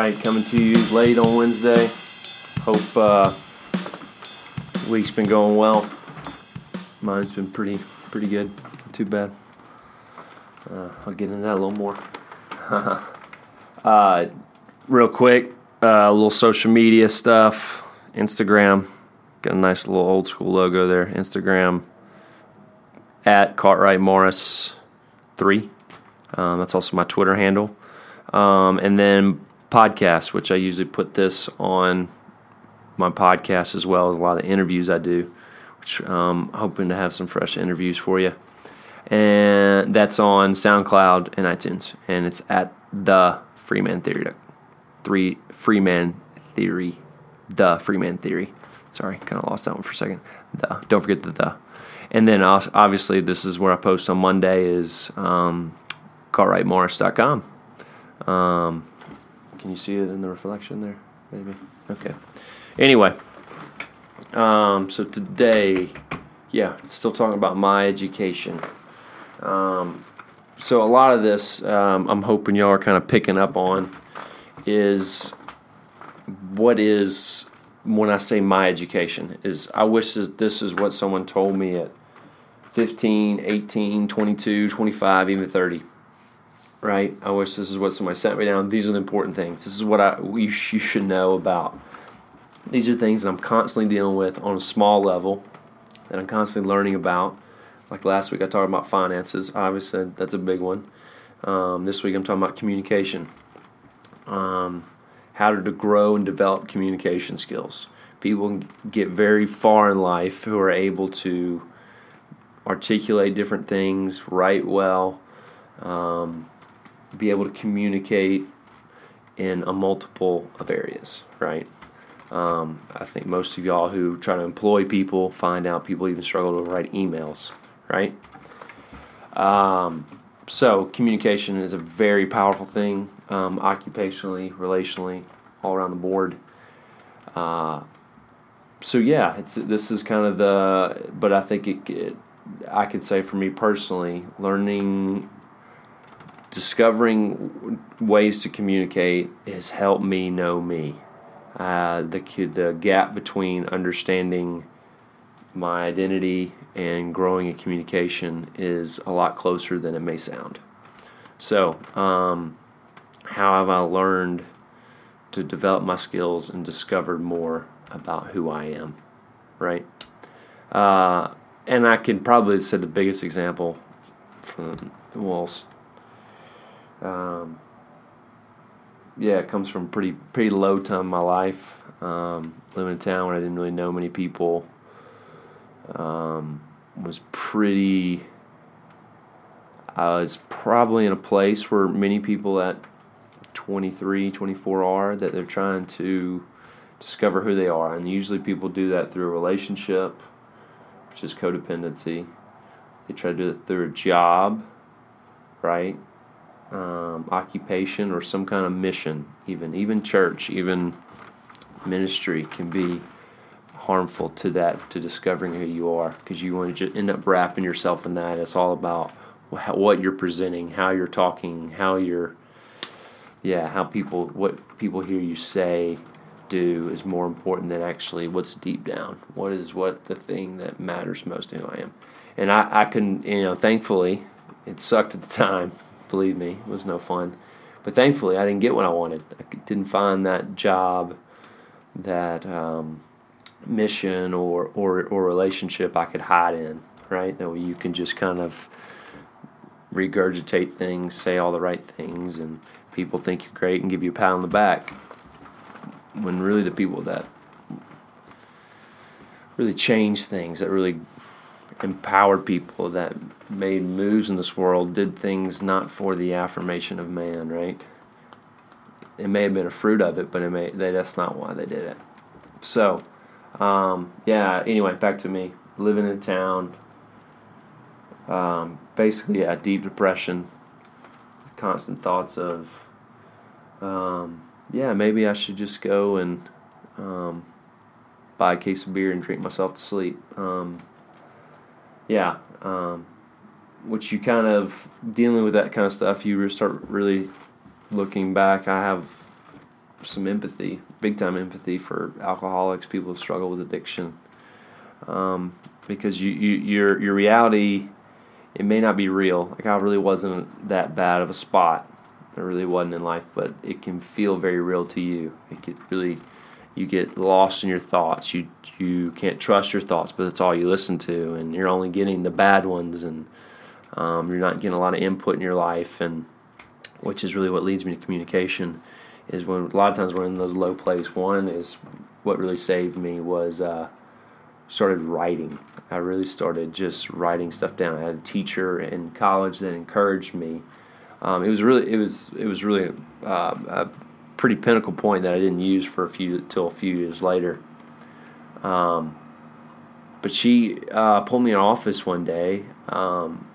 right, coming to you late on Wednesday. Hope uh, week's been going well. Mine's been pretty pretty good. Too bad. Uh, I'll get into that a little more. uh, real quick, uh, a little social media stuff. Instagram, got a nice little old school logo there. Instagram at Cartwright Morris three. Um, that's also my Twitter handle. Um, and then podcast, which I usually put this on my podcast as well as a lot of interviews I do, which I'm hoping to have some fresh interviews for you. And that's on SoundCloud and iTunes, and it's at the Freeman Theory, three Freeman Theory, the Freeman Theory. Sorry, kind of lost that one for a second. The don't forget the the. And then obviously this is where I post on Monday is um, cartwrightmorris.com. Um, can you see it in the reflection there? Maybe. Okay. Anyway, um, so today, yeah, still talking about my education. Um, so a lot of this, um, I'm hoping y'all are kind of picking up on, is what is when I say my education is I wish this, this is what someone told me at 15, 18, 22, 25, even 30 right? I wish this is what somebody sent me down. These are the important things. This is what I you, you should know about. These are things that I'm constantly dealing with on a small level that I'm constantly learning about. Like last week, I talked about finances. Obviously, that's a big one. Um, this week, I'm talking about communication. Um, how to grow and develop communication skills. People get very far in life who are able to articulate different things, write well, um, be able to communicate in a multiple of areas, right? Um, I think most of y'all who try to employ people find out people even struggle to write emails, right? Um, so communication is a very powerful thing, um, occupationally, relationally, all around the board. Uh, so yeah, it's this is kind of the, but I think it, it I could say for me personally, learning discovering ways to communicate has helped me know me. Uh, the the gap between understanding my identity and growing in communication is a lot closer than it may sound. So, um, how have I learned to develop my skills and discovered more about who I am, right? Uh, and I can probably say the biggest example from well um, yeah, it comes from pretty pretty low time in my life. Um, living in town where I didn't really know many people. Um, was pretty. I was probably in a place where many people at 23, 24 are that they're trying to discover who they are, and usually people do that through a relationship, which is codependency. They try to do it through a job, right? Um, occupation or some kind of mission, even even church, even ministry can be harmful to that to discovering who you are because you want to end up wrapping yourself in that. It's all about what you're presenting, how you're talking, how you're yeah, how people what people hear you say do is more important than actually what's deep down. What is what the thing that matters most to who I am. And I, I can you know, thankfully it sucked at the time believe me, it was no fun. But thankfully, I didn't get what I wanted. I didn't find that job, that um, mission, or, or or relationship I could hide in. Right, that you can just kind of regurgitate things, say all the right things, and people think you're great and give you a pat on the back. When really the people that really change things, that really empowered people that made moves in this world did things not for the affirmation of man, right? It may have been a fruit of it, but it may they, that's not why they did it. So, um, yeah. Anyway, back to me living in town. Um, basically, yeah, deep depression, constant thoughts of, um, yeah, maybe I should just go and um, buy a case of beer and drink myself to sleep. Um, yeah, um, which you kind of dealing with that kind of stuff. You start really looking back. I have some empathy, big time empathy for alcoholics, people who struggle with addiction, um, because you, you your your reality, it may not be real. Like I really wasn't that bad of a spot. It really wasn't in life, but it can feel very real to you. It could really, you get lost in your thoughts. You you can't trust your thoughts, but it's all you listen to, and you're only getting the bad ones, and um, you're not getting a lot of input in your life, and which is really what leads me to communication. Is when a lot of times we're in those low place. One is what really saved me was uh, started writing. I really started just writing stuff down. I had a teacher in college that encouraged me. Um, it was really it was it was really uh, pretty pinnacle point that I didn't use for a few till a few years later. Um, but she uh, pulled me in office one day um,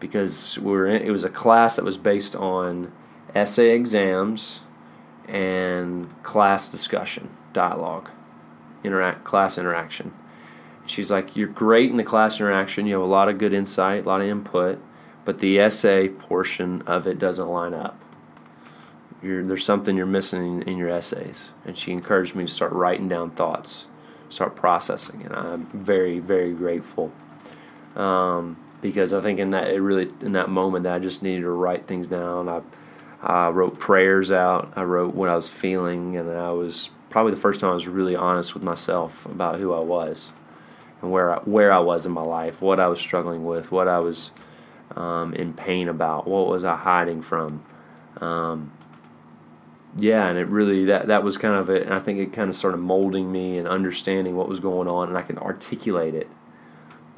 because we were in, it was a class that was based on essay exams and class discussion, dialogue, interact class interaction. She's like, "You're great in the class interaction. You have a lot of good insight, a lot of input, but the essay portion of it doesn't line up. You're, there's something you're missing in, in your essays." And she encouraged me to start writing down thoughts, start processing, and I'm very, very grateful. Um, because I think in that it really in that moment that I just needed to write things down. I I wrote prayers out. I wrote what I was feeling, and I was probably the first time I was really honest with myself about who I was and where I, where I was in my life, what I was struggling with, what I was um, in pain about, what was I hiding from. Um, yeah, and it really that that was kind of it. And I think it kind of started molding me and understanding what was going on, and I could articulate it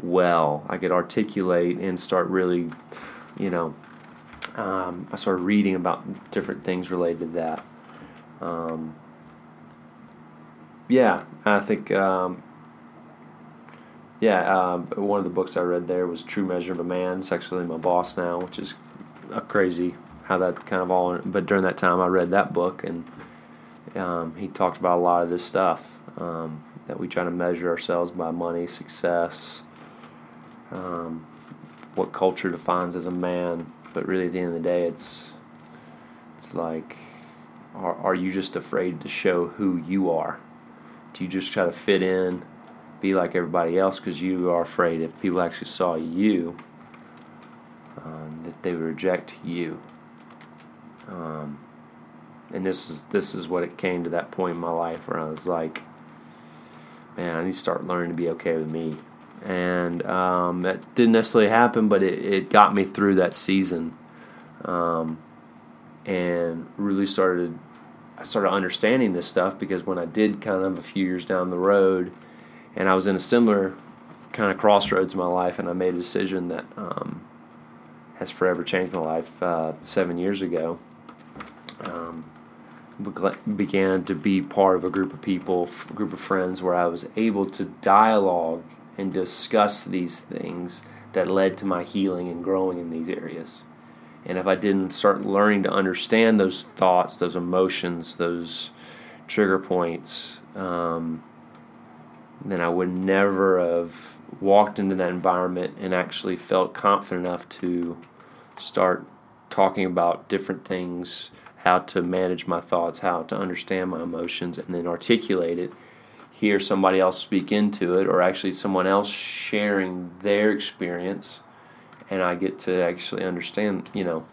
well. I could articulate and start really, you know, um, I started reading about different things related to that. Um, yeah, I think, um, yeah, uh, one of the books I read there was True Measure of a Man. It's actually my boss now, which is a crazy how that kind of all. But during that time, I read that book, and um, he talked about a lot of this stuff um, that we try to measure ourselves by money, success, um, what culture defines as a man. But really, at the end of the day, it's it's like, are are you just afraid to show who you are? Do you just try to fit in, be like everybody else because you are afraid if people actually saw you, um, that they would reject you? Um, and this is this is what it came to that point in my life where I was like, man, I need to start learning to be okay with me and um, that didn't necessarily happen, but it, it got me through that season, um, and really started. I started understanding this stuff because when I did kind of a few years down the road, and I was in a similar kind of crossroads in my life, and I made a decision that um, has forever changed my life uh, seven years ago. Um, began to be part of a group of people, a group of friends, where I was able to dialogue and discuss these things that led to my healing and growing in these areas. And if I didn't start learning to understand those thoughts, those emotions, those trigger points, um, then I would never have walked into that environment and actually felt confident enough to start talking about different things, how to manage my thoughts, how to understand my emotions, and then articulate it hear somebody else speak into it or actually someone else sharing their experience and I get to actually understand, you know,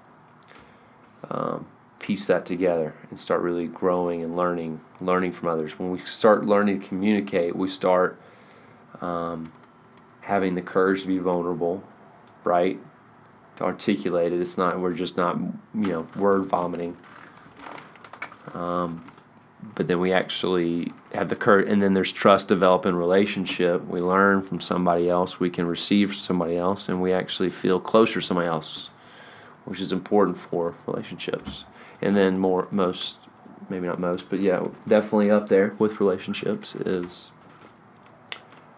um, piece that together and start really growing and learning, learning from others. When we start learning to communicate, we start um, having the courage to be vulnerable, right? To articulate it. It's not we're just not you know word vomiting. Um, but then we actually have the courage and then there's trust develop in relationship. We learn from somebody else. We can receive from somebody else and we actually feel closer to somebody else which is important for relationships. And then more most maybe not most but yeah definitely up there with relationships is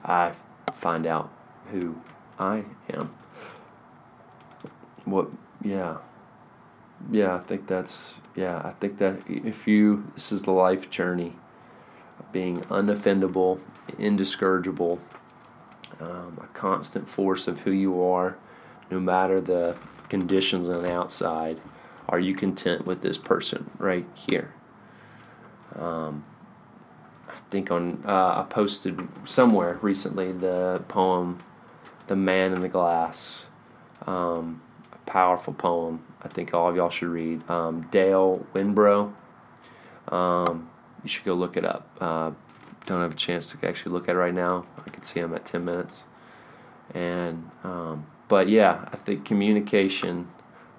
i find out who i am. What yeah. Yeah, I think that's yeah, I think that if you this is the life journey being unoffendable, indiscourageable, um, a constant force of who you are, no matter the conditions on the outside. Are you content with this person right here? Um, I think on uh, I posted somewhere recently the poem "The Man in the Glass," um, powerful poem. I think all of y'all should read. Um, Dale Wimbrow. Um, you should go look it up. Uh, don't have a chance to actually look at it right now. I can see I'm at ten minutes, and um, but yeah, I think communication,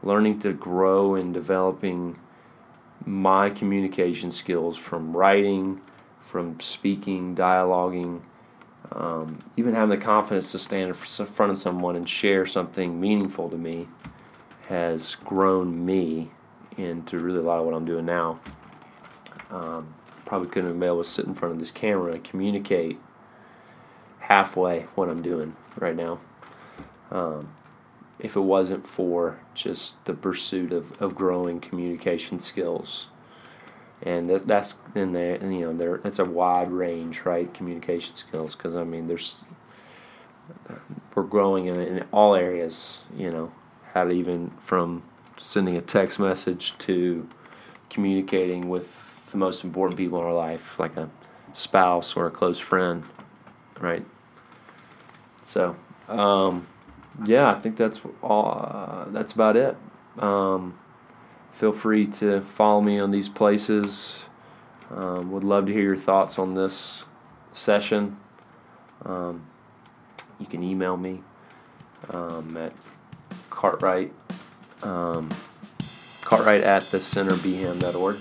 learning to grow and developing my communication skills from writing, from speaking, dialoguing, um, even having the confidence to stand in front of someone and share something meaningful to me has grown me into really a lot of what I'm doing now. Um, probably couldn't have been able to sit in front of this camera and communicate halfway what I'm doing right now. Um, if it wasn't for just the pursuit of, of growing communication skills. And that, that's in there, you know, there it's a wide range, right? Communication skills, because I mean, there's we're growing in, in all areas, you know, how to even from sending a text message to communicating with the most important people in our life, like a spouse or a close friend, right? So, um, yeah, I think that's all. Uh, that's about it. Um, feel free to follow me on these places. Um, would love to hear your thoughts on this session. Um, you can email me um, at Cartwright, um, Cartwright at the centerbham.org,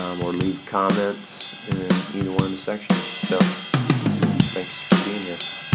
um, or leave comments in either one of the sections. So, thanks for being here.